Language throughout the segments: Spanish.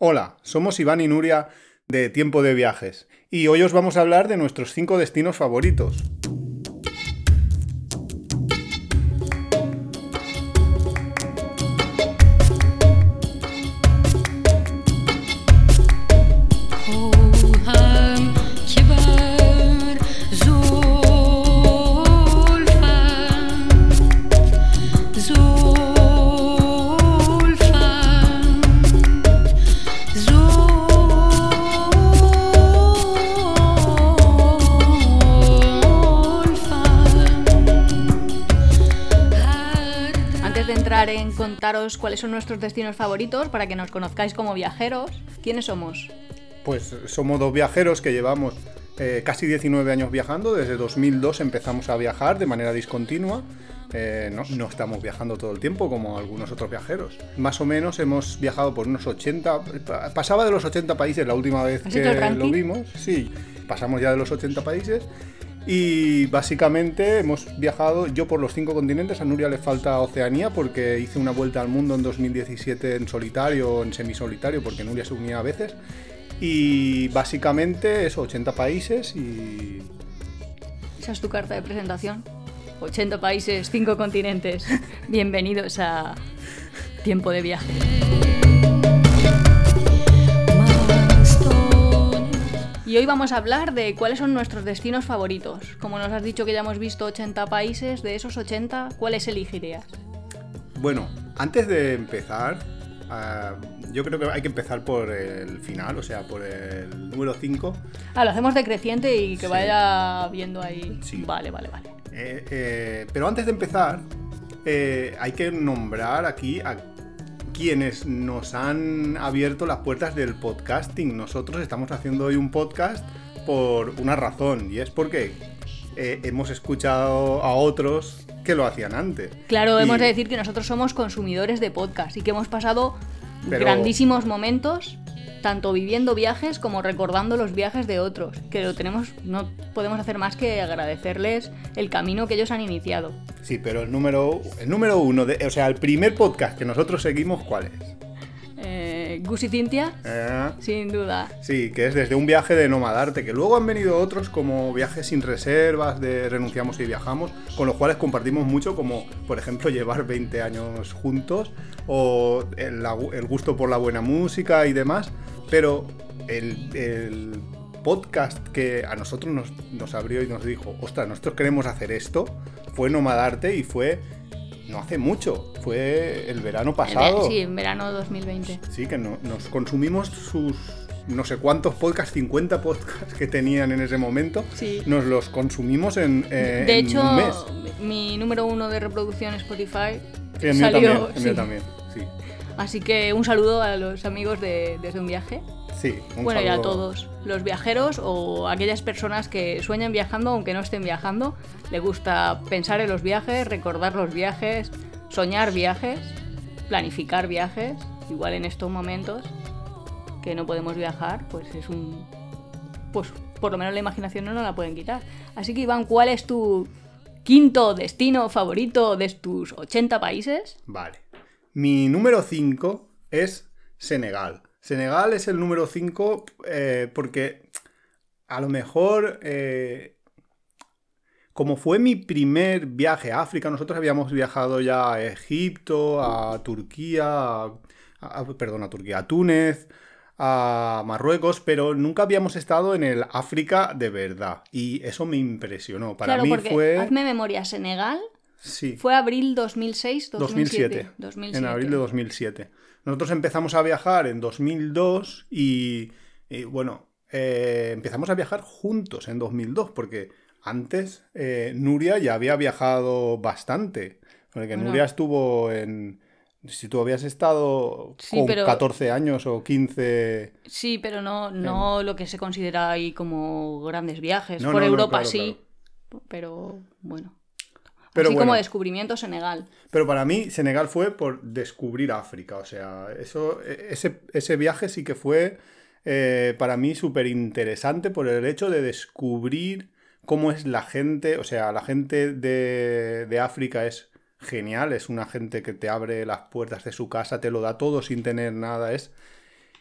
Hola, somos Iván y Nuria de Tiempo de Viajes y hoy os vamos a hablar de nuestros cinco destinos favoritos. Cuáles son nuestros destinos favoritos para que nos conozcáis como viajeros. ¿Quiénes somos? Pues somos dos viajeros que llevamos eh, casi 19 años viajando. Desde 2002 empezamos a viajar de manera discontinua. Eh, no, estamos viajando todo el tiempo como algunos otros viajeros. Más o menos hemos viajado por unos 80, pasaba de los 80 países la última vez que lo vimos. Sí, pasamos ya de los 80 países y básicamente hemos viajado yo por los cinco continentes. A Nuria le falta Oceanía porque hice una vuelta al mundo en 2017 en solitario en semisolitario, porque Nuria se unía a veces. Y básicamente eso, 80 países y. Esa es tu carta de presentación. 80 países, 5 continentes. Bienvenidos a Tiempo de Viaje. Y hoy vamos a hablar de cuáles son nuestros destinos favoritos. Como nos has dicho que ya hemos visto 80 países, de esos 80, ¿cuáles elegirías? Bueno, antes de empezar, ah, yo creo que hay que empezar por el final, o sea, por el número 5. Ah, lo hacemos decreciente y que vaya viendo ahí. Sí. Vale, vale, vale. Eh, eh, pero antes de empezar, eh, hay que nombrar aquí a quienes nos han abierto las puertas del podcasting. Nosotros estamos haciendo hoy un podcast por una razón y es porque eh, hemos escuchado a otros que lo hacían antes. Claro, hemos de decir que nosotros somos consumidores de podcast y que hemos pasado grandísimos momentos tanto viviendo viajes como recordando los viajes de otros, que lo tenemos, no podemos hacer más que agradecerles el camino que ellos han iniciado. Sí, pero el número, el número uno, de, o sea, el primer podcast que nosotros seguimos, ¿cuál es? Eh, Gus y Cintia, eh. sin duda. Sí, que es desde un viaje de nomadarte, que luego han venido otros como viajes sin reservas, de renunciamos y viajamos, con los cuales compartimos mucho, como por ejemplo llevar 20 años juntos, o el, el gusto por la buena música y demás. Pero el, podcast que a nosotros nos, abrió y nos dijo, ostras, nosotros queremos hacer esto, fue Nomadarte y fue no hace mucho, fue el verano pasado. Sí, en verano 2020. Sí, que nos consumimos sus no sé cuántos podcasts, 50 podcasts que tenían en ese momento, sí. nos los consumimos en, eh, de hecho, un mes. mi número uno de reproducción Spotify sí, en salió, también, también, sí. Así que un saludo a los amigos de Desde un viaje. Sí, un bueno, y a todos los viajeros o aquellas personas que sueñan viajando aunque no estén viajando. Le gusta pensar en los viajes, recordar los viajes, soñar viajes, planificar viajes. Igual en estos momentos que no podemos viajar, pues es un... Pues por lo menos la imaginación no nos la pueden quitar. Así que Iván, ¿cuál es tu quinto destino favorito de tus 80 países? Vale. Mi número 5 es Senegal. Senegal es el número 5 eh, porque a lo mejor, eh, como fue mi primer viaje a África, nosotros habíamos viajado ya a Egipto, a Turquía, perdón, a Turquía, a Túnez, a Marruecos, pero nunca habíamos estado en el África de verdad. Y eso me impresionó. Para mí fue. Hazme memoria, Senegal Sí. Fue abril 2006, 2007. 2007. En abril de 2007. Nosotros empezamos a viajar en 2002 y, bueno, eh, empezamos a viajar juntos en 2002 porque antes eh, Nuria ya había viajado bastante. Porque Nuria estuvo en... Si tú habías estado con 14 años o 15... Sí, pero no, no lo que se considera ahí como grandes viajes. Por Europa sí, pero bueno. Así como descubrimiento Senegal. Pero para mí Senegal fue por descubrir África. O sea, eso, ese, ese viaje sí que fue eh, para mí súper interesante por el hecho de descubrir cómo es la gente. O sea, la gente de, de África es genial. Es una gente que te abre las puertas de su casa, te lo da todo sin tener nada. Es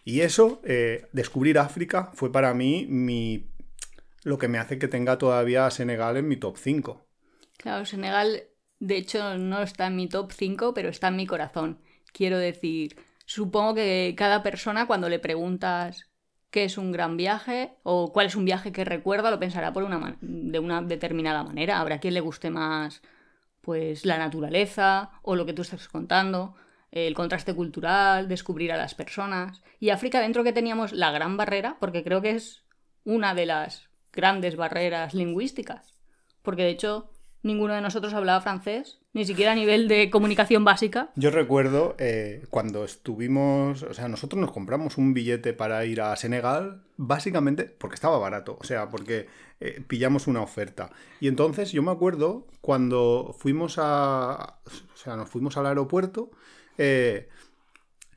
Y eso, eh, descubrir África, fue para mí mi, lo que me hace que tenga todavía a Senegal en mi top 5. Claro, Senegal, de hecho, no está en mi top 5, pero está en mi corazón. Quiero decir, supongo que cada persona cuando le preguntas qué es un gran viaje o cuál es un viaje que recuerda, lo pensará por una de una determinada manera. Habrá quien le guste más pues la naturaleza o lo que tú estás contando, el contraste cultural, descubrir a las personas. Y África dentro que teníamos la gran barrera, porque creo que es una de las grandes barreras lingüísticas, porque de hecho ninguno de nosotros hablaba francés, ni siquiera a nivel de comunicación básica. Yo recuerdo eh, cuando estuvimos, o sea, nosotros nos compramos un billete para ir a Senegal, básicamente porque estaba barato, o sea, porque eh, pillamos una oferta. Y entonces yo me acuerdo cuando fuimos a, o sea, nos fuimos al aeropuerto, eh,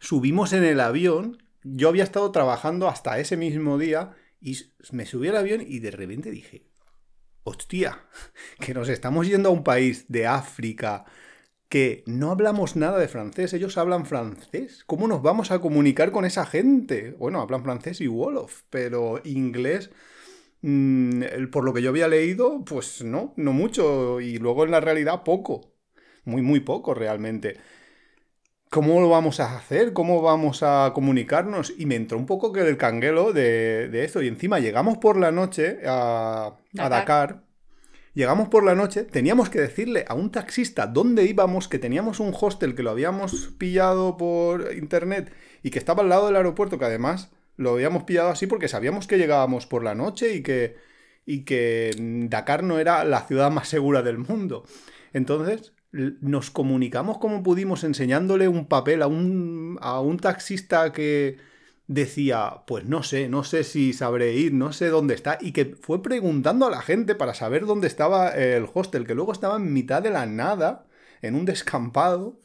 subimos en el avión, yo había estado trabajando hasta ese mismo día y me subí al avión y de repente dije, hostia, que nos estamos yendo a un país de África que no hablamos nada de francés, ellos hablan francés. ¿Cómo nos vamos a comunicar con esa gente? Bueno, hablan francés y Wolof, pero inglés, mm, por lo que yo había leído, pues no, no mucho, y luego en la realidad poco, muy, muy poco realmente. ¿Cómo lo vamos a hacer? ¿Cómo vamos a comunicarnos? Y me entró un poco que el canguelo de, de esto. Y encima llegamos por la noche a, a Dakar. Llegamos por la noche, teníamos que decirle a un taxista dónde íbamos, que teníamos un hostel que lo habíamos pillado por internet y que estaba al lado del aeropuerto, que además lo habíamos pillado así porque sabíamos que llegábamos por la noche y que, y que Dakar no era la ciudad más segura del mundo. Entonces nos comunicamos como pudimos enseñándole un papel a un, a un taxista que, decía, pues no sé, no sé si sabré ir, no sé dónde está, y que fue preguntando a la gente para saber dónde estaba el hostel, que luego estaba en mitad de la nada, en un descampado.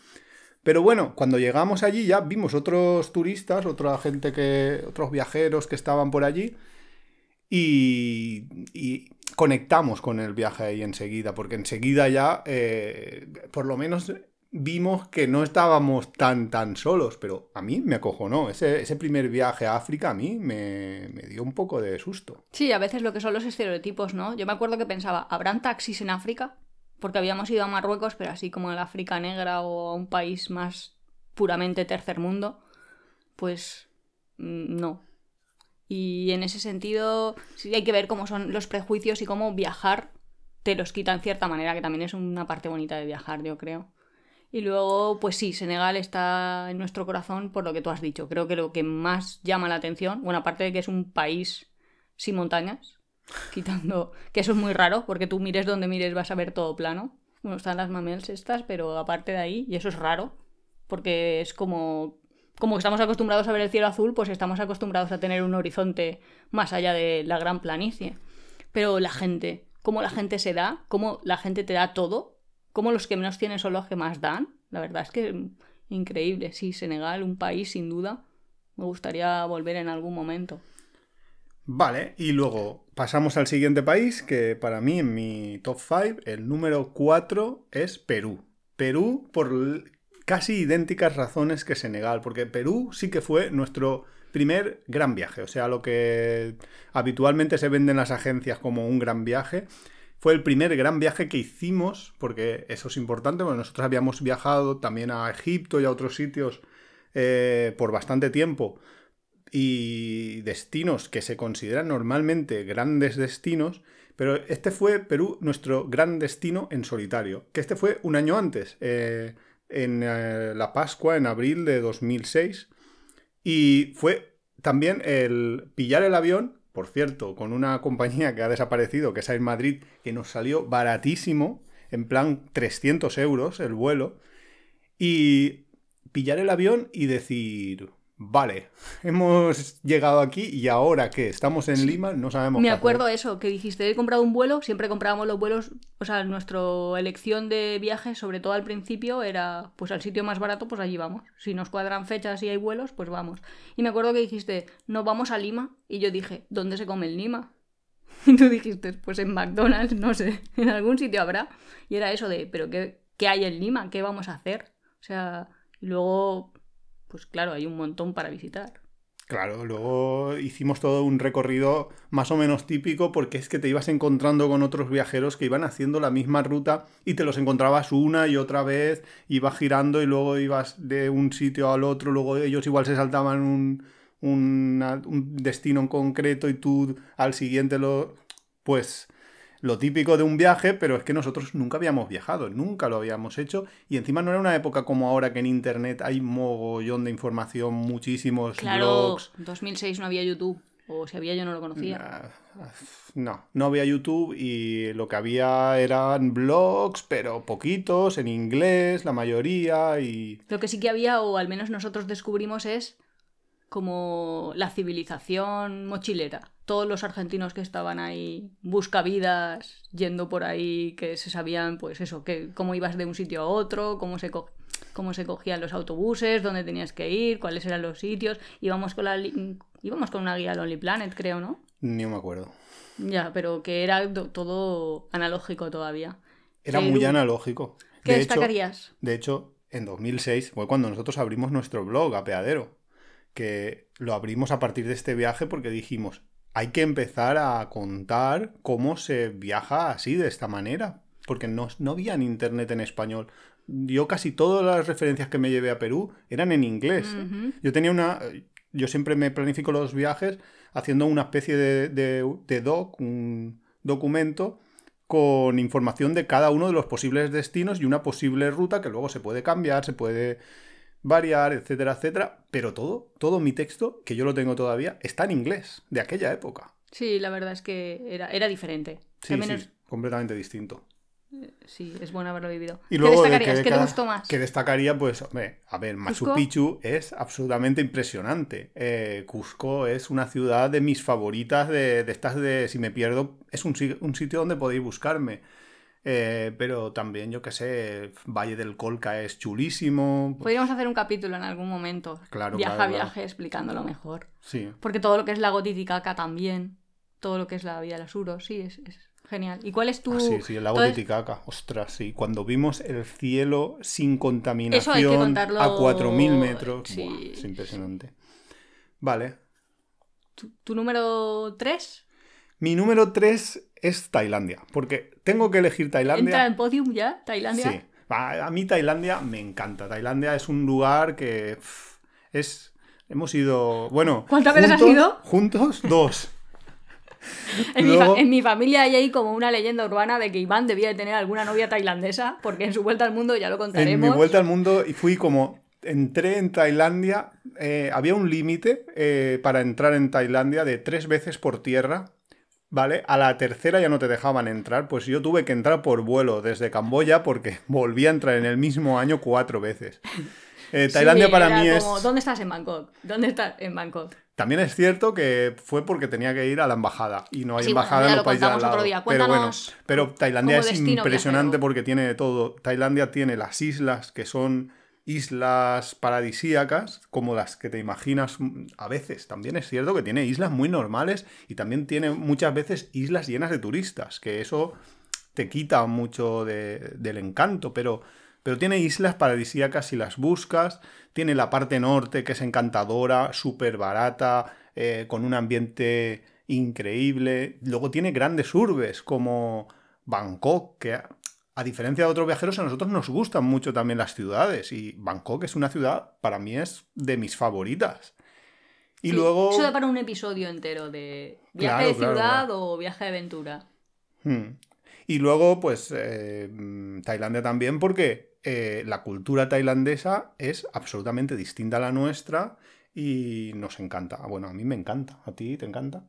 Pero bueno, cuando llegamos allí ya vimos otros turistas, otra gente que, otros viajeros que estaban por allí, y, conectamos con el viaje ahí enseguida, porque enseguida ya, eh, por lo menos vimos que no estábamos tan, tan solos, pero a mí me acojonó. Ese, ese primer viaje a África a mí me, me, dio un poco de susto. Sí, a veces lo que son los estereotipos, ¿no? Yo me acuerdo que pensaba, ¿habrán taxis en África? Porque habíamos ido a Marruecos, pero así como a la África negra o a un país más puramente tercer mundo, pues mm, no. Y en ese sentido, sí hay que ver cómo son los prejuicios y cómo viajar te los quita en cierta manera, que también es una parte bonita de viajar, yo creo. Y luego, pues sí, Senegal está en nuestro corazón por lo que tú has dicho. Creo que lo que más llama la atención, bueno, aparte de que es un país sin montañas, quitando que eso es muy raro, porque tú mires donde mires vas a ver todo plano. Bueno, están las mamels estas, pero aparte de ahí, y eso es raro, porque es como como estamos acostumbrados a ver el cielo azul, pues estamos acostumbrados a tener un horizonte más allá de la gran planicie. Pero la gente, cómo la gente se da, cómo la gente te da todo, como los que menos tienen son los que más dan. La verdad es que increíble. Sí, Senegal, un país sin duda. Me gustaría volver en algún momento. Vale, y luego pasamos al siguiente país, que para mí en mi top 5, el número 4 es Perú. Perú por casi idénticas razones que Senegal, porque Perú sí que fue nuestro primer gran viaje, o sea, lo que habitualmente se vende en las agencias como un gran viaje. Fue el primer gran viaje que hicimos, porque eso es importante, porque nosotros habíamos viajado también a Egipto y a otros sitios eh, por bastante tiempo y destinos que se consideran normalmente grandes destinos, pero este fue Perú nuestro gran destino en solitario, que este fue un año antes, eh, en eh, la Pascua, en abril de 2006, y fue también el pillar el avión por cierto, con una compañía que ha desaparecido, que es Air Madrid, que nos salió baratísimo, en plan 300 euros el vuelo, y pillar el avión y decir, vale, hemos llegado aquí y ahora que estamos en Lima no sabemos Me acuerdo eso, que dijiste, he comprado un vuelo, siempre comprábamos los vuelos, o sea, nuestra elección de viaje, sobre todo al principio, era pues al sitio más barato, pues allí vamos. Si nos cuadran fechas y hay vuelos, pues vamos. Y me acuerdo que dijiste, no vamos a Lima, y yo dije, ¿dónde se come el Lima? Y tú dijiste, pues en McDonald's, no sé, en algún sitio habrá. Y era eso de, ¿pero qué, qué hay en Lima? ¿Qué vamos a hacer? O sea, y luego pues claro, hay un montón para visitar. Claro, luego hicimos todo un recorrido más o menos típico porque es que te ibas encontrando con otros viajeros que iban haciendo la misma ruta y te los encontrabas una y otra vez, ibas girando y luego ibas de un sitio al otro, luego ellos igual se saltaban un, un destino en concreto y tú al siguiente lo... Pues lo típico de un viaje, pero es que nosotros nunca habíamos viajado, nunca lo habíamos hecho y encima no era una época como ahora que en internet hay mogollón de información, muchísimos Claro, blogs. 2006 no había YouTube. O si había, yo no lo conocía. No, no había YouTube y lo que había eran blogs, pero poquitos, en inglés, la mayoría, y Lo que sí que había, o al menos nosotros descubrimos, es como la civilización mochilera. Todos los argentinos que estaban ahí, buscavidas, yendo por ahí, que se sabían, pues eso, que cómo ibas de un sitio a otro, cómo se, co- cómo se cogían los autobuses, dónde tenías que ir, cuáles eran los sitios. Íbamos con, la, íbamos con una guía Lonely Planet, creo, ¿no? ni me acuerdo. Ya, pero que era do- todo analógico todavía. Era muy analógico. ¿Qué De hecho, destacarías? de hecho, en 2006 fue cuando nosotros abrimos nuestro blog, Apeadero, que lo abrimos a partir de este viaje porque dijimos, hay que empezar a contar cómo se viaja así, de esta manera, porque no, no había en internet en español. Yo casi todas las referencias que me llevé a Perú eran en inglés. Yo tenía una. Yo siempre me planifico los viajes haciendo una especie de, de- de doc, un documento con información de cada uno de los posibles destinos y una posible ruta que luego se puede cambiar, se puede variar, etcétera, etcétera. Pero todo, todo mi texto, que yo lo tengo todavía, está en inglés, de aquella época. Sí, la verdad es que era, era diferente. Sí, menos- sí, completamente distinto. Sí, es bueno haberlo vivido. Y ¿Qué luego de destacarías? que ¿Qué te gustó más? Que destacaría, pues, hombre, a ver, Machu ¿Cusco? Picchu es absolutamente impresionante. Eh, Cusco es una ciudad de mis favoritas, de, de estas de, si me pierdo, es un, un sitio donde podéis buscarme. Eh, pero también, yo qué sé, Valle del Colca es chulísimo. Podríamos hacer un capítulo en algún momento. Claro, viaje claro, a claro. viaje, explicándolo mejor. Sí. Porque todo lo que es lago Titicaca también. Todo lo que es la vida de los Uros, sí, es, es genial. ¿Y cuál es tu...? Ah, sí, sí, el lago Entonces, Titicaca. Ostras, sí. Cuando vimos el cielo sin contaminación Eso hay que contarlo- a 4.000 metros. Sí. buah, es impresionante. Vale. ¿Tu, tu número 3? Mi número 3 es Tailandia, porque tengo que elegir Tailandia. ¿Entra en podium ya? ¿Tailandia? Sí. A, mí Tailandia me encanta. Tailandia es un lugar que pff, es... Hemos ido... Bueno... ¿Cuántas veces has ido? Juntos, dos. En, mi Luego- en mi familia hay ahí como una leyenda urbana de que Iván debía de tener alguna novia tailandesa, porque en su vuelta al mundo ya lo En mi contaremos. vuelta al mundo y fui como... Entré en Tailandia, eh, había un límite eh, para entrar en Tailandia de tres veces por tierra, ¿vale? A la tercera ya no te dejaban entrar, pues yo tuve que entrar por vuelo desde Camboya porque volví a entrar en el mismo año cuatro veces. Eh, Sí, Tailandia para mí es... ¿Dónde estás en Bangkok? ¿Dónde estás en Bangkok? También es cierto que fue porque tenía que ir a la embajada y no hay Sí, embajada en lo los países al lado. Pero bueno, pero Tailandia es impresionante porque tiene todo. Tailandia tiene las islas que son islas paradisíacas, como las que te imaginas a veces. También es cierto que tiene islas muy normales y también tiene muchas veces islas llenas de turistas, que eso te quita mucho de- del encanto, pero, pero tiene islas paradisíacas si las buscas, tiene la parte norte que es encantadora, súper barata, eh, con un ambiente increíble, luego tiene grandes urbes como Bangkok, que a, diferencia de otros viajeros a nosotros nos gustan mucho también las ciudades y Bangkok es una ciudad, para mí es de mis favoritas. Y Sí, luego... Eso da para un episodio entero de viaje Claro, de ciudad claro. o viaje de aventura. Hmm. Y luego, pues, eh, Tailandia también, porque eh, la cultura tailandesa es absolutamente distinta a la nuestra y nos encanta. Bueno, a mí me encanta. ¿A ti te encanta?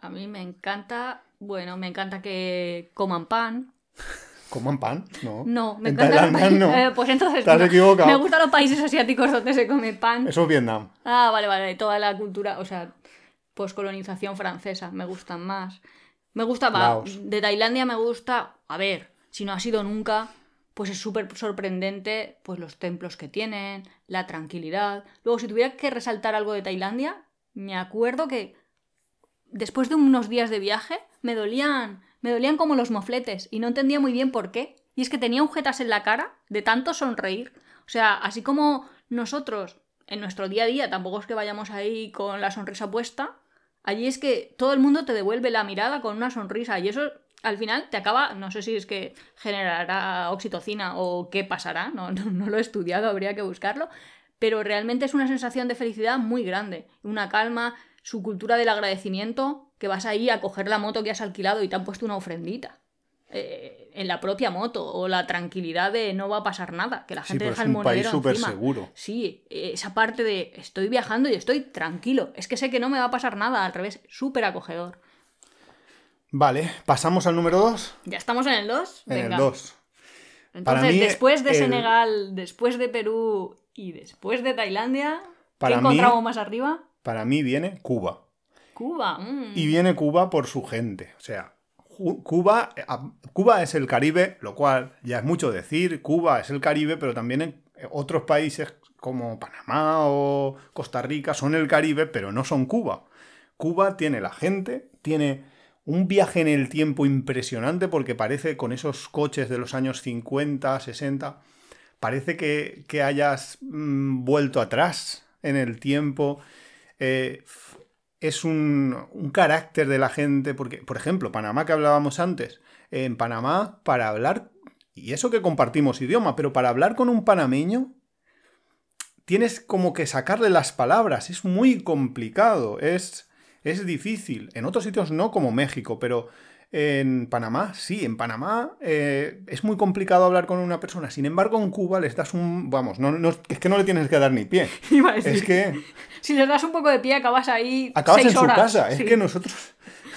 A mí me encanta, bueno, me encanta que coman pan. ¿Coman pan? No. No, me En Tailandia no. Eh, pues entonces no. equivocado. Me gustan los países asiáticos donde se come pan. Eso es Vietnam. Ah, vale, vale, toda la cultura, o sea, poscolonización francesa, me gustan más. Me gusta, Laos. de Tailandia me gusta, a ver, si no ha sido nunca, pues es súper sorprendente, pues los templos que tienen, la tranquilidad. Luego, si tuviera que resaltar algo de Tailandia, me acuerdo que después de unos días de viaje, me dolían, me dolían como los mofletes y no entendía muy bien por qué. Y es que tenía agujetas en la cara de tanto sonreír. O sea, así como nosotros en nuestro día a día, tampoco es que vayamos ahí con la sonrisa puesta, allí es que todo el mundo te devuelve la mirada con una sonrisa y eso al final te acaba, no sé si es que generará oxitocina o qué pasará, no, no, no lo he estudiado, habría que buscarlo, pero realmente es una sensación de felicidad muy grande, una calma, su cultura del agradecimiento, que vas ahí a coger la moto que has alquilado y te han puesto una ofrendita. eh, en la propia moto o la tranquilidad de no va a pasar nada, que la gente deja es el un país súper seguro. Sí, esa parte de estoy viajando y estoy tranquilo, es que sé que no me va a pasar nada, al revés, súper acogedor. Vale, pasamos al número 2. Ya estamos en el 2. En el 2. Entonces, Para mí, después de el- Senegal, después de Perú y después de Tailandia, Para ¿qué mí- encontramos más arriba? Para mí viene Cuba. Cuba. mm. Y viene Cuba por su gente. O sea, Cuba, Cuba es el Caribe, lo cual ya es mucho decir. Cuba es el Caribe, pero también en eh, otros países como Panamá o Costa Rica son el Caribe, pero no son Cuba. Cuba tiene la gente, tiene un viaje en el tiempo impresionante porque parece con esos coches de los años 50, 60, parece que, hayas mm, vuelto atrás en el tiempo. Eh, es un, un carácter de la gente, porque, por ejemplo, Panamá que hablábamos antes, en Panamá, para hablar, y eso que compartimos idioma, pero para hablar con un panameño, tienes como que sacarle las palabras, es muy complicado, es, es difícil. En otros sitios no, como México, pero en Panamá sí, en Panamá eh, es muy complicado hablar con una persona. Sin embargo, en Cuba les das un... Vamos, no, no- es que no le tienes que dar ni pie. Decir, Es que si les das un poco de pie, acabas ahí. acabas seis en su casa. Es que nosotros...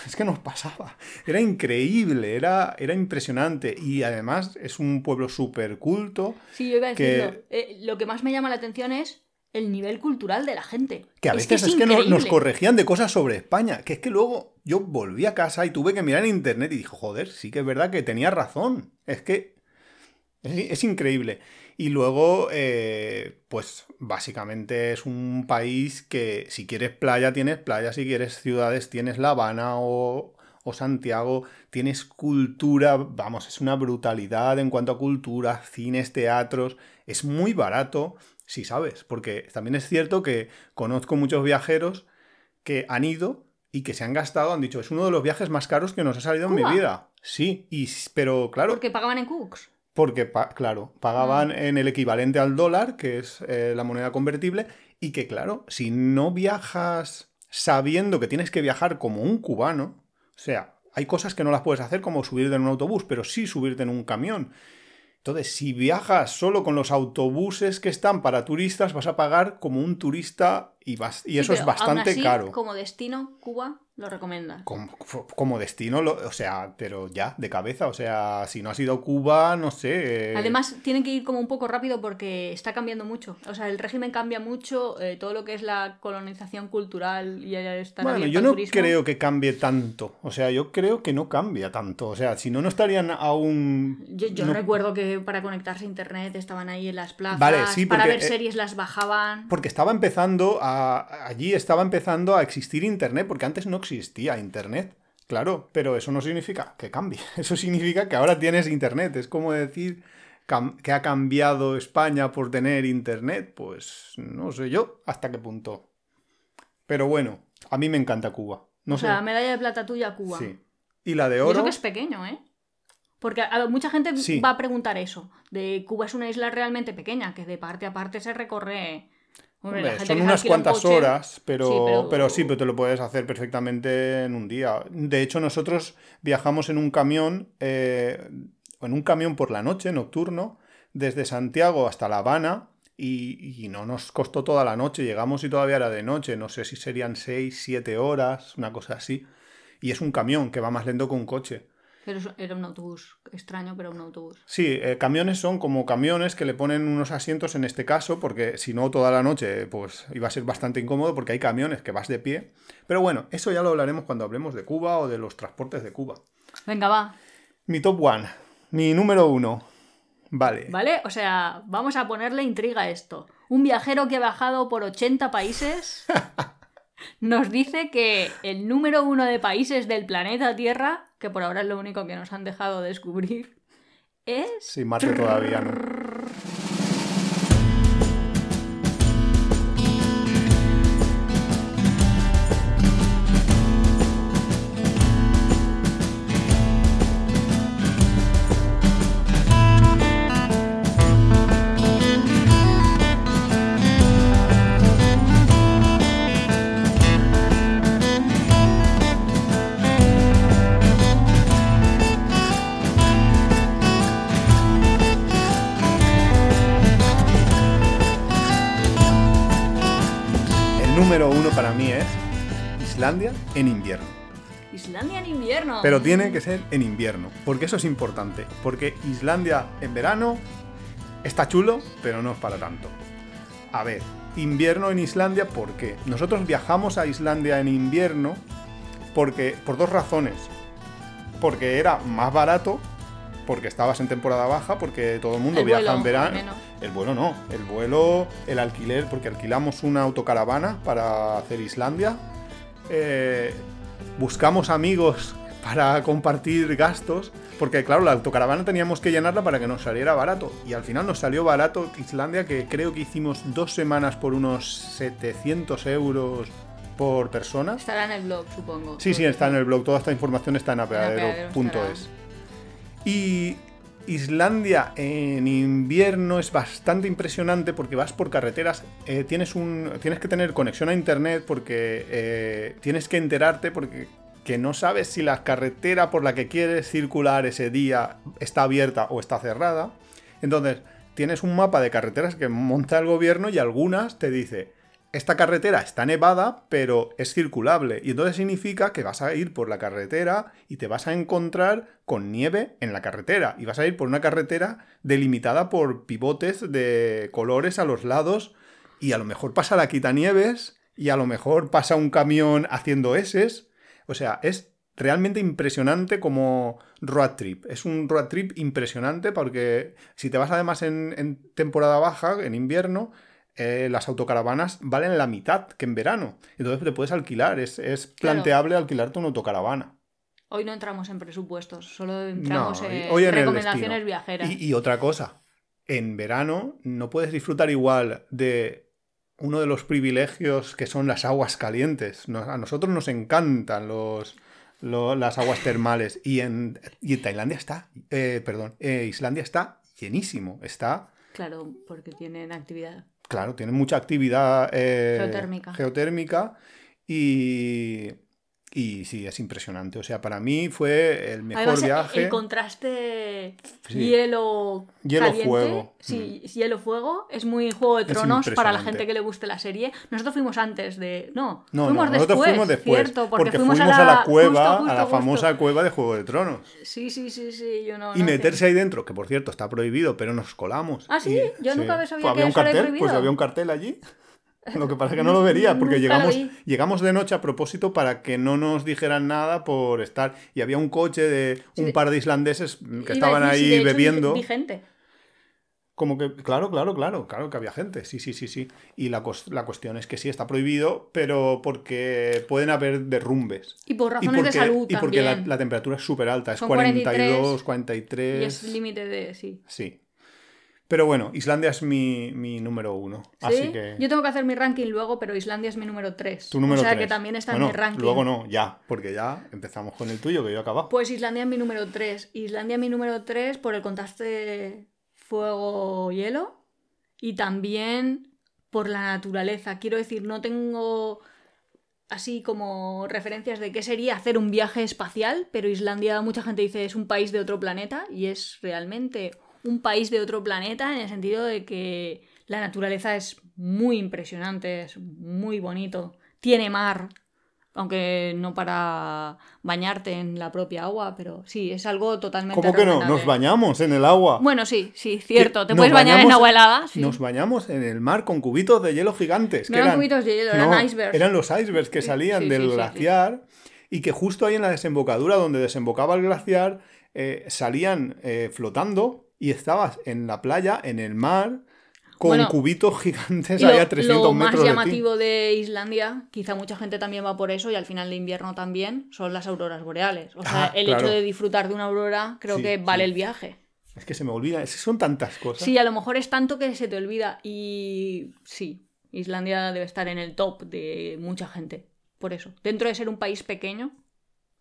Es que nos pasaba. Era increíble, era, era impresionante. Y además es un pueblo súper culto. Sí, yo iba a que- decirlo. Eh, lo que más me llama la atención es el nivel cultural de la gente. Que a Es veces es que, no- nos corregían de cosas sobre España. Que es que luego yo volví a casa y tuve que mirar en internet y dije, joder, sí que es verdad que tenía razón. Es que es, es increíble. Y luego, eh, pues básicamente es un país que si quieres playa tienes playa, si quieres ciudades tienes La Habana o, o Santiago, tienes cultura, vamos, es una brutalidad en cuanto a cultura, cines, teatros, es muy barato, si sabes, porque también es cierto que conozco muchos viajeros que han ido y que se han gastado, han dicho, es uno de los viajes más caros que nos ha salido en mi vida. Sí, y, pero claro, Porque pagaban en Cooks. porque, pa- claro, pagaban en el equivalente al dólar, que es eh, la moneda convertible, y que, claro, si no viajas sabiendo que tienes que viajar como un cubano, o sea, hay cosas que no las puedes hacer como subirte en un autobús, pero sí subirte en un camión. Entonces, si viajas solo con los autobuses que están para turistas, vas a pagar como un turista y, vas, y Sí, eso es aún bastante así, caro. Como destino, Cuba lo recomiendas. Como, como destino, lo- o sea, pero ya, de cabeza, o sea, si no has ido a Cuba, no sé. eh, Además, tienen que ir como un poco rápido porque está cambiando mucho. O sea, el régimen cambia mucho, eh, todo lo que es la colonización cultural y estar Bueno, abierto yo no turismo. creo que cambie tanto. O sea, yo creo que no cambia tanto. O sea, si no, no estarían aún. Yo, yo no- recuerdo que para conectarse a internet estaban ahí en las plazas, Vale, sí, para porque, ver eh, series las bajaban. Porque estaba empezando a. Allí estaba empezando a existir Internet, porque antes no existía Internet. Claro, pero eso no significa que cambie. Eso significa que ahora tienes Internet. Es como decir que ha cambiado España por tener Internet. Pues no sé yo hasta qué punto. Pero bueno, a mí me encanta Cuba. No o sé. sea, medalla de plata tuya, Cuba. Sí. Y la de Y oro. eso que es pequeño, ¿eh? Porque a ver, mucha gente Sí. va a preguntar eso. De Cuba es una isla realmente pequeña, que de parte a parte se recorre. Hombre, Hombre, son unas un cuantas horas, pero, Sí, pero... pero- sí, pero te lo puedes hacer perfectamente en un día. De hecho, nosotros viajamos en un camión, eh, en un camión por la noche, nocturno, desde Santiago hasta La Habana, y, y no nos costó toda la noche. Llegamos y todavía era de noche, no sé si serían 6, 7 horas, una cosa así. Y es un camión que va más lento que un coche. Era un autobús extraño, pero un autobús. Sí, eh, camiones son como camiones que le ponen unos asientos en este caso, porque si no toda la noche pues iba a ser bastante incómodo porque hay camiones que vas de pie. Pero bueno, eso ya lo hablaremos cuando hablemos de Cuba o de los transportes de Cuba. Venga, va. Mi top one, mi número uno. Vale. ¿Vale? O sea, vamos a ponerle intriga a esto. Un viajero que ha viajado por 80 países nos dice que el número uno de países del planeta Tierra, que por ahora es lo único que nos han dejado descubrir, es... Sí, Marte todavía no. Islandia en invierno. Islandia en invierno. Pero tiene que ser en invierno, porque eso es importante. Porque Islandia en verano está chulo, pero no es para tanto. A ver, invierno en Islandia, ¿por qué? Nosotros viajamos a Islandia en invierno porque, por dos razones. Porque era más barato, porque estabas en temporada baja, porque todo el mundo El viaja vuelo, en verano. El vuelo no, el vuelo, el alquiler, porque alquilamos una autocaravana para hacer Islandia. Eh, buscamos amigos para compartir gastos, porque claro, la autocaravana teníamos que llenarla para que nos saliera barato. Y al final nos salió barato Islandia, que creo que hicimos dos semanas por unos 700 euros por persona. Estará en el blog, supongo. Sí, sí, está en el blog. Toda esta información está en apeadero apeadero.es. Y Islandia en invierno es bastante impresionante porque vas por carreteras, eh, tienes, un, tienes que tener conexión a internet porque eh, tienes que enterarte porque que no sabes si la carretera por la que quieres circular ese día está abierta o está cerrada. Entonces, tienes un mapa de carreteras que monta el gobierno y algunas te dice, esta carretera está nevada, pero es circulable. Y entonces significa que vas a ir por la carretera y te vas a encontrar con nieve en la carretera. Y vas a ir por una carretera delimitada por pivotes de colores a los lados. Y a lo mejor pasa la quitanieves y a lo mejor pasa un camión haciendo S. O sea, es realmente impresionante como road trip. Es un road trip impresionante porque si te vas además en, en temporada baja, en invierno, eh, las autocaravanas valen la mitad que en verano. Entonces te puedes alquilar. Es, es Claro. planteable alquilarte una autocaravana. Hoy no entramos en presupuestos, solo entramos No, en hoy en recomendaciones viajeras. Y, y otra cosa, en verano no puedes disfrutar igual de uno de los privilegios que son las aguas calientes. Nos- a nosotros nos encantan los, lo- las aguas termales y en, y en Tailandia está, eh, perdón, eh, Islandia está llenísimo, está... Claro, porque tienen actividad. Claro, tiene mucha actividad eh, Geotérmica. geotérmica y, y sí, es impresionante. O sea, para mí fue el mejor Además, viaje. el contraste Sí. hielo Hielo, caliente, fuego. Mm. sí, hielo fuego es muy Juego de Tronos para la gente que le guste la serie. Nosotros fuimos antes de, no, No, fuimos no, después, nosotros fuimos después. cierto, porque, porque, fuimos, a la, cueva, justo, justo, a la justo. famosa cueva de Juego de Tronos. Sí, sí, sí, sí, yo no. y no, meterse ahí dentro, que por cierto está prohibido, pero nos colamos. ¿Ah, sí? Y- Yo nunca había sabido Pues había que un eso era cartel, prohibido. pues había un cartel allí. Lo que pasa es que no lo vería, porque llegamos, llegamos de noche a propósito para que no nos dijeran nada por estar. Y había un coche de un par de islandeses que estaban ahí de hecho, vi- bebiendo. vi gente. Como que, claro, claro, claro, claro que había gente, sí, sí, sí, sí. Y la, la cuestión es que sí, está prohibido, pero porque pueden haber derrumbes. Y por Y razones porque, de salud y porque la temperatura es súper alta, es Son 42, 43, 43. Y es límite de, sí. Sí. Pero bueno, Islandia es mi, mi número uno. Así ¿Sí? que. Yo tengo que hacer mi ranking luego, pero Islandia es mi número 3. Tu número o sea tres. que también está Bueno, en mi ranking. Luego no, ya, porque ya empezamos con el tuyo, que yo he acabado. Pues Islandia es mi número 3. Islandia es mi número 3 por el contraste fuego-hielo y también por la naturaleza. Quiero decir, no tengo así como referencias de qué sería hacer un viaje espacial, pero Islandia mucha gente dice es un país de otro planeta y es realmente un país de otro planeta en el sentido de que la naturaleza es muy impresionante, es muy bonito, tiene mar, aunque no para bañarte en la propia agua, pero sí, es algo totalmente ¿Cómo que no? Nos bañamos en el agua. Bueno, sí, sí, cierto. Te puedes bañar en agua helada. Sí. Nos bañamos en el mar con cubitos de hielo gigantes. No que eran cubitos de hielo, eran No, icebergs. Eran los icebergs que salían sí, del sí, glaciar y que justo ahí en la desembocadura donde desembocaba el glaciar eh, salían eh, flotando y estabas en la playa, en el mar, con Bueno, cubitos gigantes ahí lo, a 300 lo más metros de ti. llamativo de Islandia, quizá mucha gente también va por eso y al final de invierno también, son las auroras boreales. O sea, Ah, el claro. hecho de disfrutar de una aurora creo Sí, que vale sí. el viaje. Es que se me olvida, es que son tantas cosas. Sí, a lo mejor es tanto que se te olvida y sí, Islandia debe estar en el top de mucha gente. Por eso, dentro de ser un país pequeño,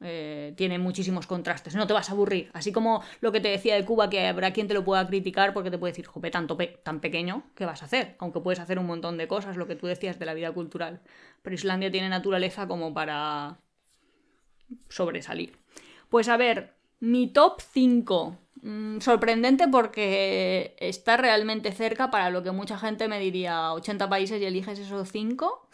eh, tiene muchísimos contrastes. No te vas a aburrir. Así como lo que te decía de Cuba, que habrá quien te lo pueda criticar porque te puede decir, jope, tanto tan pequeño, ¿qué vas a hacer? Aunque puedes hacer un montón de cosas, lo que tú decías de la vida cultural. Pero Islandia tiene naturaleza como para sobresalir. Pues a ver, mi top 5. Mm, sorprendente porque está realmente cerca para lo que mucha gente me diría 80 países y eliges esos 5.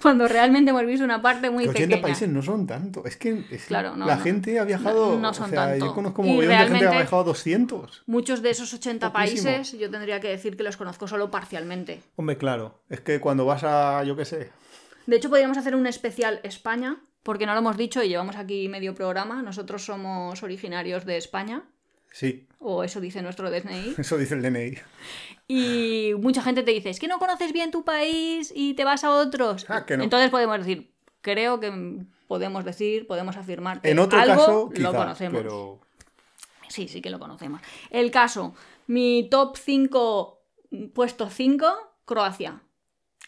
Cuando realmente hemos visto una parte muy Que 80 pequeña. países no son tanto. Es que es- Claro, no, la no. gente ha viajado. No- no son o sea, tanto. yo conozco un de gente que ha viajado 200. Muchos de esos 80 Poquísimo. países yo tendría que decir que los conozco solo parcialmente. Hombre, claro. Es que cuando vas a, yo qué sé. De hecho, podríamos hacer un especial España, porque no lo hemos dicho y llevamos aquí medio programa. Nosotros somos originarios de España, Sí, o eso dice nuestro DNI. eso dice el DNI. Y mucha gente te dice, es que no conoces bien tu país y te vas a otros. Ah, que no. Entonces podemos decir, creo que podemos decir, podemos afirmar que En otro algo caso, lo conocemos. pero Sí, sí que lo conocemos. El caso, mi top 5, puesto 5, Croacia.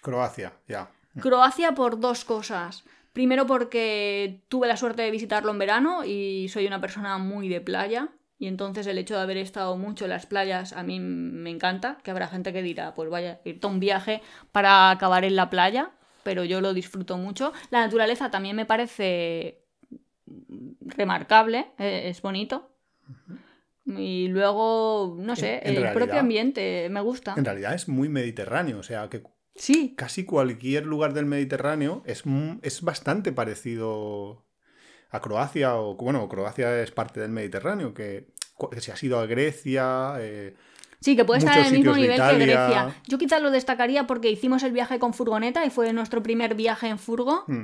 Croacia, ya. Croacia por dos cosas. Primero porque tuve la suerte de visitarlo en verano y soy una persona muy de playa. Y entonces el hecho de haber estado mucho en las playas a mí me encanta. Que habrá gente que dirá, pues vaya, irte a un viaje para acabar en la playa. Pero yo lo disfruto mucho. La naturaleza también me parece remarcable, eh, es bonito. Y luego, no sé, En- en el realidad- propio ambiente me gusta. En realidad es muy mediterráneo, o sea que Sí, casi cualquier lugar del Mediterráneo es, es bastante parecido a Croacia, o bueno, Croacia es parte del Mediterráneo, que, que si has ido a Grecia, eh, Sí, que puede estar en el mismo nivel que. Grecia. Yo quizás lo destacaría porque hicimos el viaje con furgoneta y fue nuestro primer viaje en furgo. mm,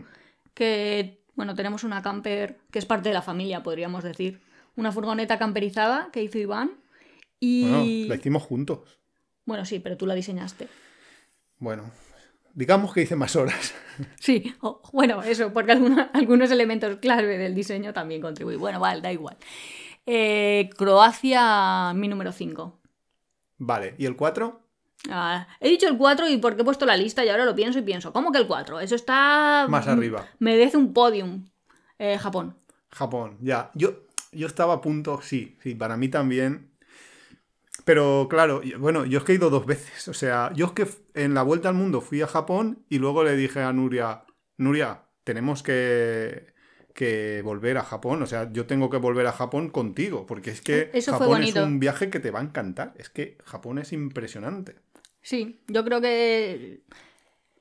Que, bueno, tenemos una camper que es parte de la familia, podríamos decir. Una furgoneta camperizada que hizo Iván. bueno, Y. la hicimos juntos. Bueno, sí, pero tú la diseñaste. Bueno, digamos que hice más horas. Sí, bueno, eso, porque alguna- algunos elementos clave del diseño también contribuyen. Bueno, vale, da igual. Eh, Croacia, mi número 5. Vale, ¿y el 4? Ah, he dicho el 4 y porque he puesto la lista y ahora lo pienso y pienso, ¿cómo que el 4? Eso está... Más arriba. Merece un podium. Eh, Japón. Japón, ya. Yo, yo estaba a punto, sí, sí, para mí también. Pero claro, bueno, yo es que he ido dos veces. O sea, yo es que en la vuelta al mundo fui a Japón y luego le dije a Nuria, Nuria, tenemos que, que volver a Japón. O sea, yo tengo que volver a Japón contigo, porque es que Eso fue Japón es un viaje que te va a encantar. Es que Japón es impresionante. Sí, yo creo que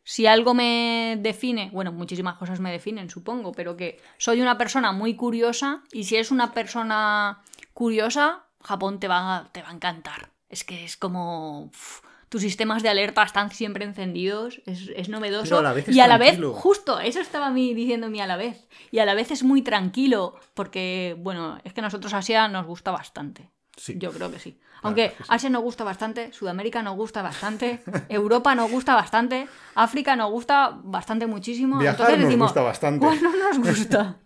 si algo me define, bueno, muchísimas cosas me definen, supongo, pero que soy una persona muy curiosa y si eres una persona curiosa, Japón te va, te va a encantar. Es que es como... uf, tus sistemas de alerta están siempre encendidos, es, es novedoso. Pero a la vez es y a la vez, justo, eso estaba a mí diciéndome a la vez. Y a la vez es muy tranquilo, porque, bueno, es que a nosotros Asia nos gusta bastante. Sí. Yo creo que sí. Aunque que sí. Asia nos gusta bastante, Sudamérica nos gusta bastante, Europa nos gusta bastante, África nos gusta bastante muchísimo. Viajar Entonces nos decimos, gusta bastante. ¿cuál no nos gusta?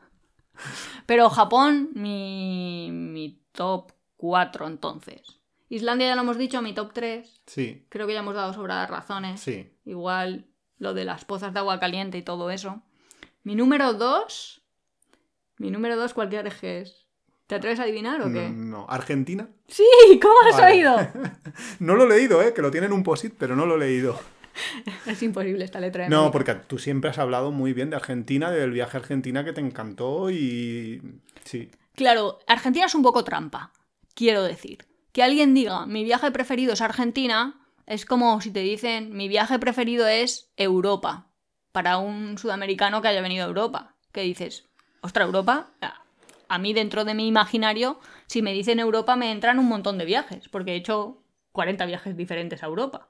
Pero Japón, mi, mi top 4 entonces. Islandia ya lo hemos dicho, mi top 3. Sí, Creo que ya hemos dado sobradas razones. sí. Igual lo de las pozas de agua caliente y todo eso. Mi número 2. Mi número 2, ¿cuál crees que es? ¿Te atreves a adivinar o qué? No, Argentina. Sí, ¿cómo has Vale. oído? No lo he leído, ¿eh? Que lo tienen un posit, pero no lo he leído. Es imposible esta letra de No, América. porque tú siempre has hablado muy bien de Argentina, del viaje a Argentina que te encantó y... Sí. Claro, Argentina es un poco trampa, quiero decir. Que alguien diga, mi viaje preferido es Argentina, es como si te dicen, mi viaje preferido es Europa. Para un sudamericano que haya venido a Europa. Que dices, ostra, Europa. A- mí, dentro de mi imaginario, si me dicen Europa, me entran un montón de viajes, porque he hecho 40 viajes diferentes a Europa.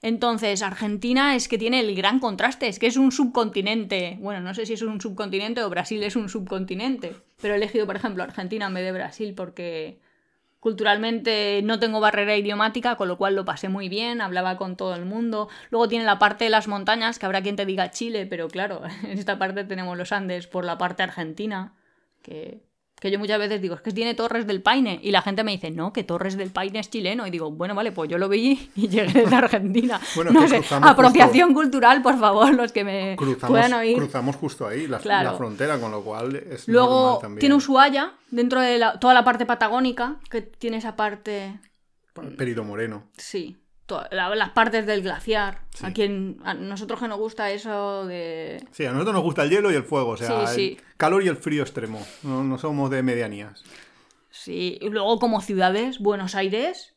Entonces, Argentina es que tiene el gran contraste, es que es un subcontinente. Bueno, no sé si es un subcontinente o Brasil es un subcontinente, pero he elegido, por ejemplo, Argentina en vez de Brasil porque culturalmente no tengo barrera idiomática, con lo cual lo pasé muy bien, hablaba con todo el mundo. Luego tiene la parte de las montañas, que habrá quien te diga Chile, pero claro, en esta parte tenemos los Andes por la parte argentina, que, que yo muchas veces digo, es que tiene Torres del Paine, y la gente me dice, no, que Torres del Paine es chileno, y digo, bueno, vale, pues yo lo vi y llegué desde Argentina. Bueno, no sé, apropiación cultural, por favor, los que me Cruzamos, puedan oír. cruzamos justo ahí, la, Claro. la frontera, con lo cual es Luego normal también. tiene Ushuaia, dentro de la- toda la parte patagónica, que tiene esa parte, Perito Moreno. sí, las partes del glaciar. Sí. A quien a nosotros que nos gusta eso de Sí, a nosotros nos gusta el hielo y el fuego, o sea, Sí, sí. el calor y el frío extremo. No, no somos de medianías. Sí, y luego como ciudades, Buenos Aires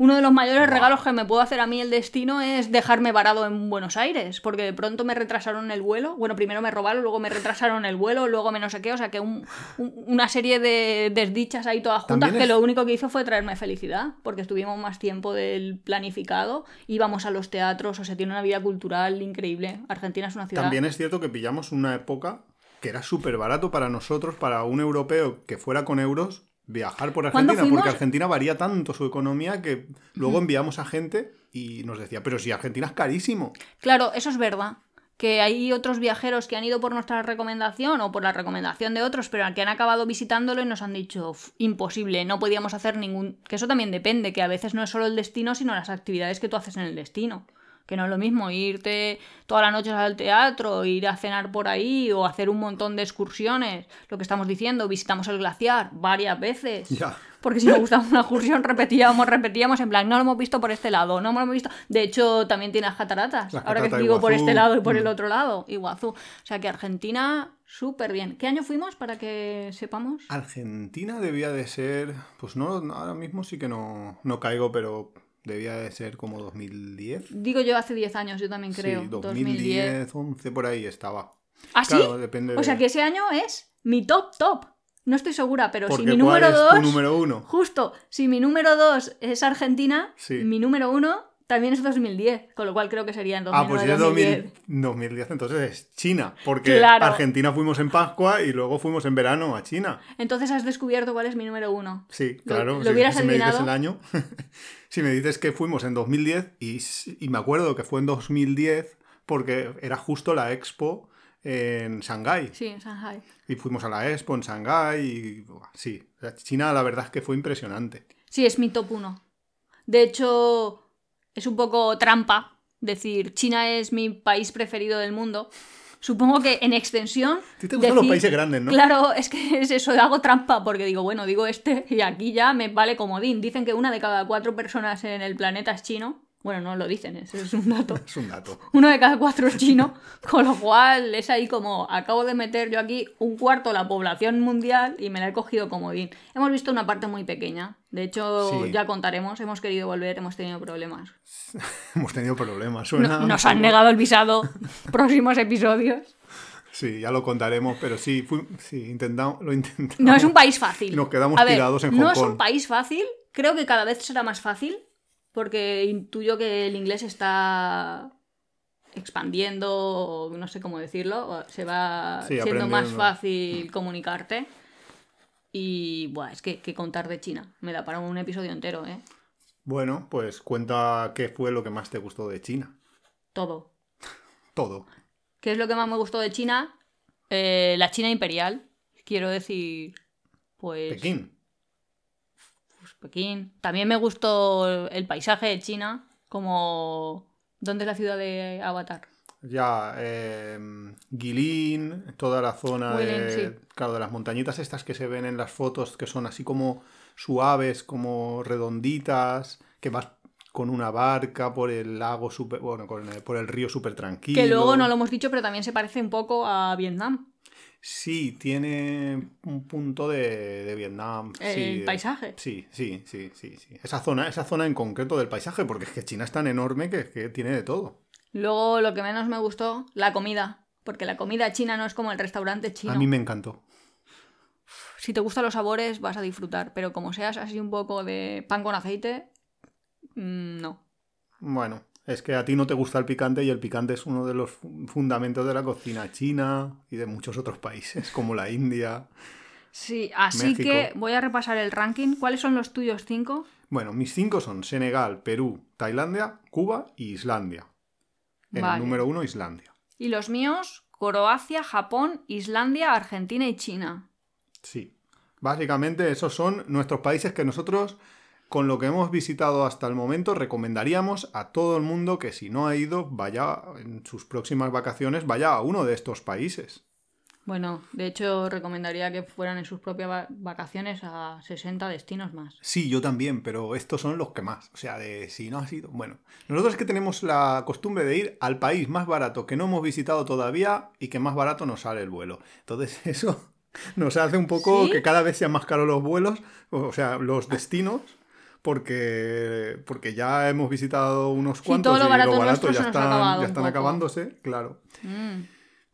Uno de los mayores regalos que me puedo hacer a mí el destino es dejarme varado en Buenos Aires, porque de pronto me retrasaron el vuelo. Bueno, primero me robaron, luego me retrasaron el vuelo, luego me no sé qué. O sea, que un- un- una serie de desdichas ahí todas juntas También que es- lo único que hizo fue traerme felicidad, porque estuvimos más tiempo del planificado, íbamos a los teatros, o sea, tiene una vida cultural increíble. Argentina es una ciudad. También es cierto que pillamos una época que era súper barato para nosotros, para un europeo que fuera con euros, viajar por ¿Cuándo Argentina, porque Argentina varía tanto su economía que luego enviamos a gente y nos decía, pero si Argentina es carísimo. Claro, eso es verdad. Que hay otros viajeros que han ido por nuestra recomendación o por la recomendación de otros, pero que han acabado visitándolo y nos han dicho "Uf, imposible, no podíamos hacer ningún. Que eso también depende, que a veces no es solo el destino, sino las actividades que tú haces en el destino. Que no es lo mismo irte toda la noche al teatro, ir a cenar por ahí o hacer un montón de excursiones. Lo que estamos diciendo, visitamos el glaciar varias veces. Porque si nos gustaba una excursión, repetíamos, repetíamos, en plan, no lo hemos visto por este lado, no lo hemos visto. De hecho, también tiene las cataratas. Las ahora que digo por este lado y por el Mm. otro lado, Iguazú. O sea que Argentina, súper bien. ¿Qué año fuimos para que sepamos? Argentina debía de ser, pues no, no, ahora mismo sí que no, no caigo, pero debía de ser como 2010. Digo yo hace 10 años, yo también creo. sí, 2010. 2010, 11 por ahí estaba. ¿Ah, sí? Depende O sea que ese año es mi top top. No estoy segura, pero si mi ¿cuál número es tu 2. número uno? Justo, si mi número 2 es Argentina, Sí. mi número 1 también es 2010. Con lo cual creo que sería en 2009, Ah, pues si es 2010. 2000 2010, entonces es China, porque Claro. Argentina fuimos en Pascua y luego fuimos en verano a China. Entonces has descubierto cuál es mi número uno. Sí, Lo- claro. lo si, hubieras si me dices el año, si me dices que fuimos en 2010 y, y me acuerdo que fue en 2010 porque era justo la expo en Shanghái Sí, en Shanghai. y fuimos a la expo en Shanghái y buah, sí, China la verdad es que fue impresionante. Sí, es mi top uno. De hecho, es un poco trampa decir China es mi país preferido del mundo. Supongo que en extensión. Te gustan los países grandes, ¿no? Claro, es que es eso, hago trampa porque digo, bueno, digo este y aquí ya me vale comodín. Dicen que una de cada cuatro personas en el planeta es chino. Bueno, no lo dicen, es un dato. Es un dato. Uno de cada cuatro es chino, con lo cual es ahí como acabo de meter yo aquí un cuarto de la población mundial y me la he cogido comodín. Hemos visto una parte muy pequeña. De hecho, Sí. ya contaremos, hemos querido volver, hemos tenido problemas. Hemos tenido problemas. No- Suena... nos han negado el visado. Próximos episodios. Sí, ya lo contaremos, pero sí, fui- sí intentamos, lo intentamos. No es un país fácil. Nos quedamos A ver, tirados en No es un país fácil. Creo que cada vez será más fácil. Porque intuyo que el inglés está expandiendo, o no sé cómo decirlo. Se va Sí, siendo más fácil comunicarte. Y buah, es que, que contar de China. Me da para un episodio entero, ¿eh? Bueno, pues cuenta qué fue lo que más te gustó de China. Todo. Todo. ¿Qué es lo que más me gustó de China? Eh, la China imperial. Quiero decir, pues... Pekín. Pekín. También me gustó el paisaje de China, como... ¿Dónde es la ciudad de Avatar? Ya, eh, Guilin, toda la zona Guilin, de, sí. claro, de las montañitas estas que se ven en las fotos, que son así como suaves, como redonditas, que vas con una barca por el lago super, bueno, con el- por el río súper tranquilo. Que luego no lo hemos dicho, pero también se parece un poco a Vietnam. Sí, tiene un punto de, de Vietnam. El sí, paisaje. Sí, sí, sí, sí, sí. Esa zona, esa zona en concreto del paisaje, porque es que China es tan enorme que, que tiene de todo. Luego lo que menos me gustó, la comida. Porque la comida china no es como el restaurante chino. A mí me encantó. Si te gustan los sabores, vas a disfrutar. Pero como seas así un poco de pan con aceite, mm, no. Bueno, es que a ti no te gusta el picante y el picante es uno de los fu- fundamentos de la cocina china y de muchos otros países, como la India. Sí, así México. que voy a repasar el ranking. ¿Cuáles son los tuyos cinco? Bueno, mis cinco son Senegal, Perú, Tailandia, Cuba y Islandia. En Vale. el número uno, Islandia. Y los míos, Croacia, Japón, Islandia, Argentina y China. Sí. Básicamente esos son nuestros países que nosotros, con lo que hemos visitado hasta el momento, recomendaríamos a todo el mundo que si no ha ido, vaya en sus próximas vacaciones, vaya a uno de estos países. Bueno, de hecho recomendaría que fueran en sus propias va- vacaciones a 60 destinos más. Sí, yo también, pero estos son los que más. O sea, de si no ha sido. Bueno, nosotros es que tenemos la costumbre de ir al país más barato que no hemos visitado todavía y que más barato nos sale el vuelo. Entonces, eso nos hace un poco ¿Sí? que cada vez sean más caros los vuelos, o sea, los destinos, porque, porque ya hemos visitado unos Sí, cuantos todo lo y barato lo nuestro barato ya están, ya acabándose, claro. Mm.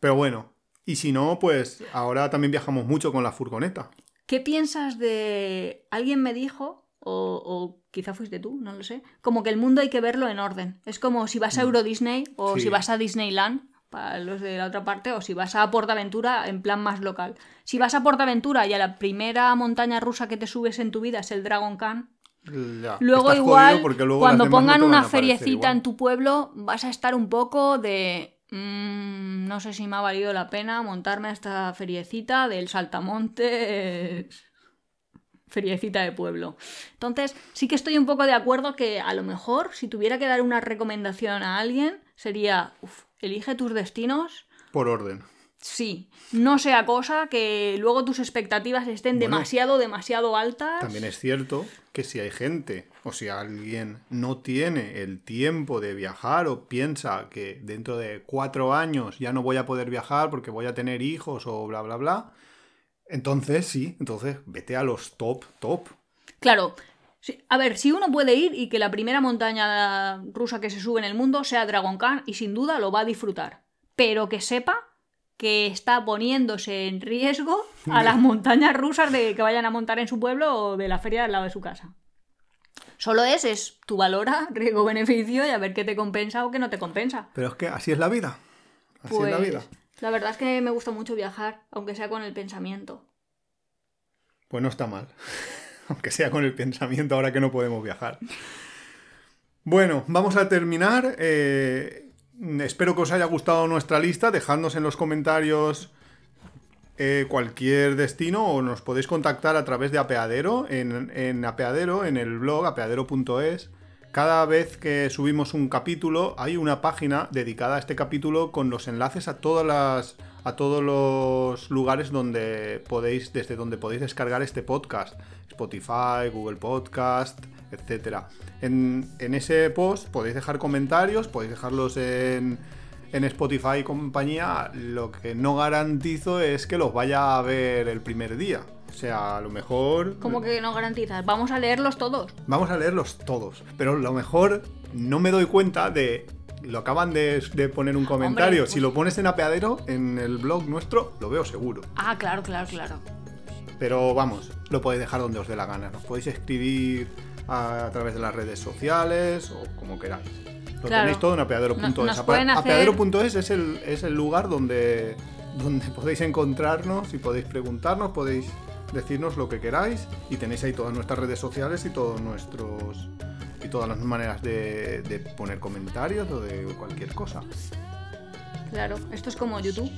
Pero bueno, y si no, pues ahora también viajamos mucho con la furgoneta. ¿Qué piensas de... Alguien me dijo, o, o quizá fuiste tú, no lo sé, como que el mundo hay que verlo en orden. Es como si vas a Euro Disney o Mm. Sí. si vas a Disneyland, para los de la otra parte, o si vas a Portaventura en plan más local. Si vas a Portaventura y a la primera montaña rusa que te subes en tu vida es el Dragon Khan, Ya, Luego igual, luego cuando no pongan una feriecita en tu pueblo, vas a estar un poco de... mm, no sé si me ha valido la pena montarme a esta feriecita del Saltamontes... Feriecita de pueblo. Entonces, sí que estoy un poco de acuerdo que a lo mejor, si tuviera que dar una recomendación a alguien, sería, uf, elige tus destinos Por orden. Sí, no sea cosa que luego tus expectativas estén Bueno, demasiado, demasiado altas. También es cierto que si hay gente o si alguien no tiene el tiempo de viajar o piensa que dentro de cuatro años ya no voy a poder viajar porque voy a tener hijos o bla, bla, bla, entonces sí, entonces vete a los top, top. Claro. A ver, si uno puede ir y que la primera montaña rusa que se sube en el mundo sea Dragon Khan y sin duda lo va a disfrutar. Pero que sepa que está poniéndose en riesgo a las montañas rusas de que vayan a montar en su pueblo o de la feria al lado de su casa. Solo es, es tu valora, riesgo-beneficio y a ver qué te compensa o qué no te compensa. Pero es que así es la vida. Así es la vida. Pues, la verdad es que me gusta mucho viajar, aunque sea con el pensamiento. Pues no está mal. Aunque sea con el pensamiento ahora que no podemos viajar. Bueno, vamos a terminar. Eh, espero que os haya gustado nuestra lista. Dejadnos en los comentarios eh, cualquier destino o nos podéis contactar a través de Apeadero. En, en Apeadero, en el blog apeadero.es. Cada vez que subimos un capítulo hay una página dedicada a este capítulo con los enlaces a todas las a todos los lugares donde podéis desde donde podéis descargar este podcast, Spotify, Google Podcast, etcétera. En, en ese post podéis dejar comentarios, podéis dejarlos en en Spotify y compañía, lo que no garantizo es que los vaya a ver el primer día. O sea, a lo mejor ¿Cómo que no garantizas? Vamos a leerlos todos. Vamos a leerlos todos, pero lo mejor no me doy cuenta de... Lo acaban de, de poner un comentario. Si lo pones en apeadero, en el blog nuestro, lo veo seguro. Ah, claro, claro, claro. Pero vamos, lo podéis dejar donde os dé la gana. Nos podéis escribir a, a través de las redes sociales o como queráis. Lo Claro. tenéis todo en apeadero.es. Hacer- Apeadero.es es el, es el lugar donde, donde podéis encontrarnos y podéis preguntarnos, podéis decirnos lo que queráis y tenéis ahí todas nuestras redes sociales y todos nuestros todas las maneras de, de poner comentarios o de cualquier cosa. Claro, esto es como YouTube.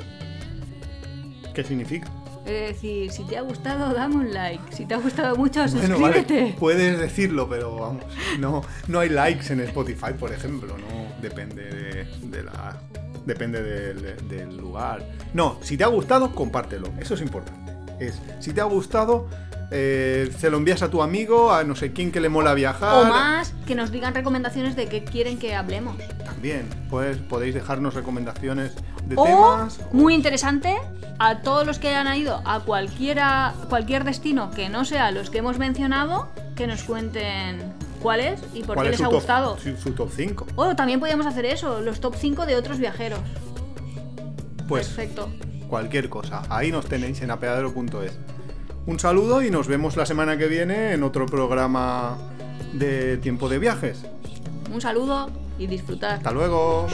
¿Qué significa? Es decir, si te ha gustado, dame un like. Si te ha gustado mucho, Bueno, vale, suscríbete. puedes decirlo, pero vamos, no, no hay likes en Spotify, por ejemplo, no depende de, de la depende del, del lugar. No, si te ha gustado, compártelo, eso es importante. Es, si te ha gustado, eh, se lo envías a tu amigo, a no sé quién que le mola viajar. O más, que nos digan recomendaciones de qué quieren que hablemos. También, pues podéis dejarnos recomendaciones de O, temas. muy interesante, a todos los que hayan ido a cualquiera, cualquier destino que no sea los que hemos mencionado, que nos cuenten cuál es y por ¿Cuál qué es les ha top- gustado. su, su top 5? O también podríamos hacer eso, los top 5 de otros viajeros. Pues Perfecto. cualquier cosa. Ahí nos tenéis en apeadero.es. Un saludo y nos vemos la semana que viene en otro programa de tiempo de viajes. Un saludo y disfrutar. Hasta luego.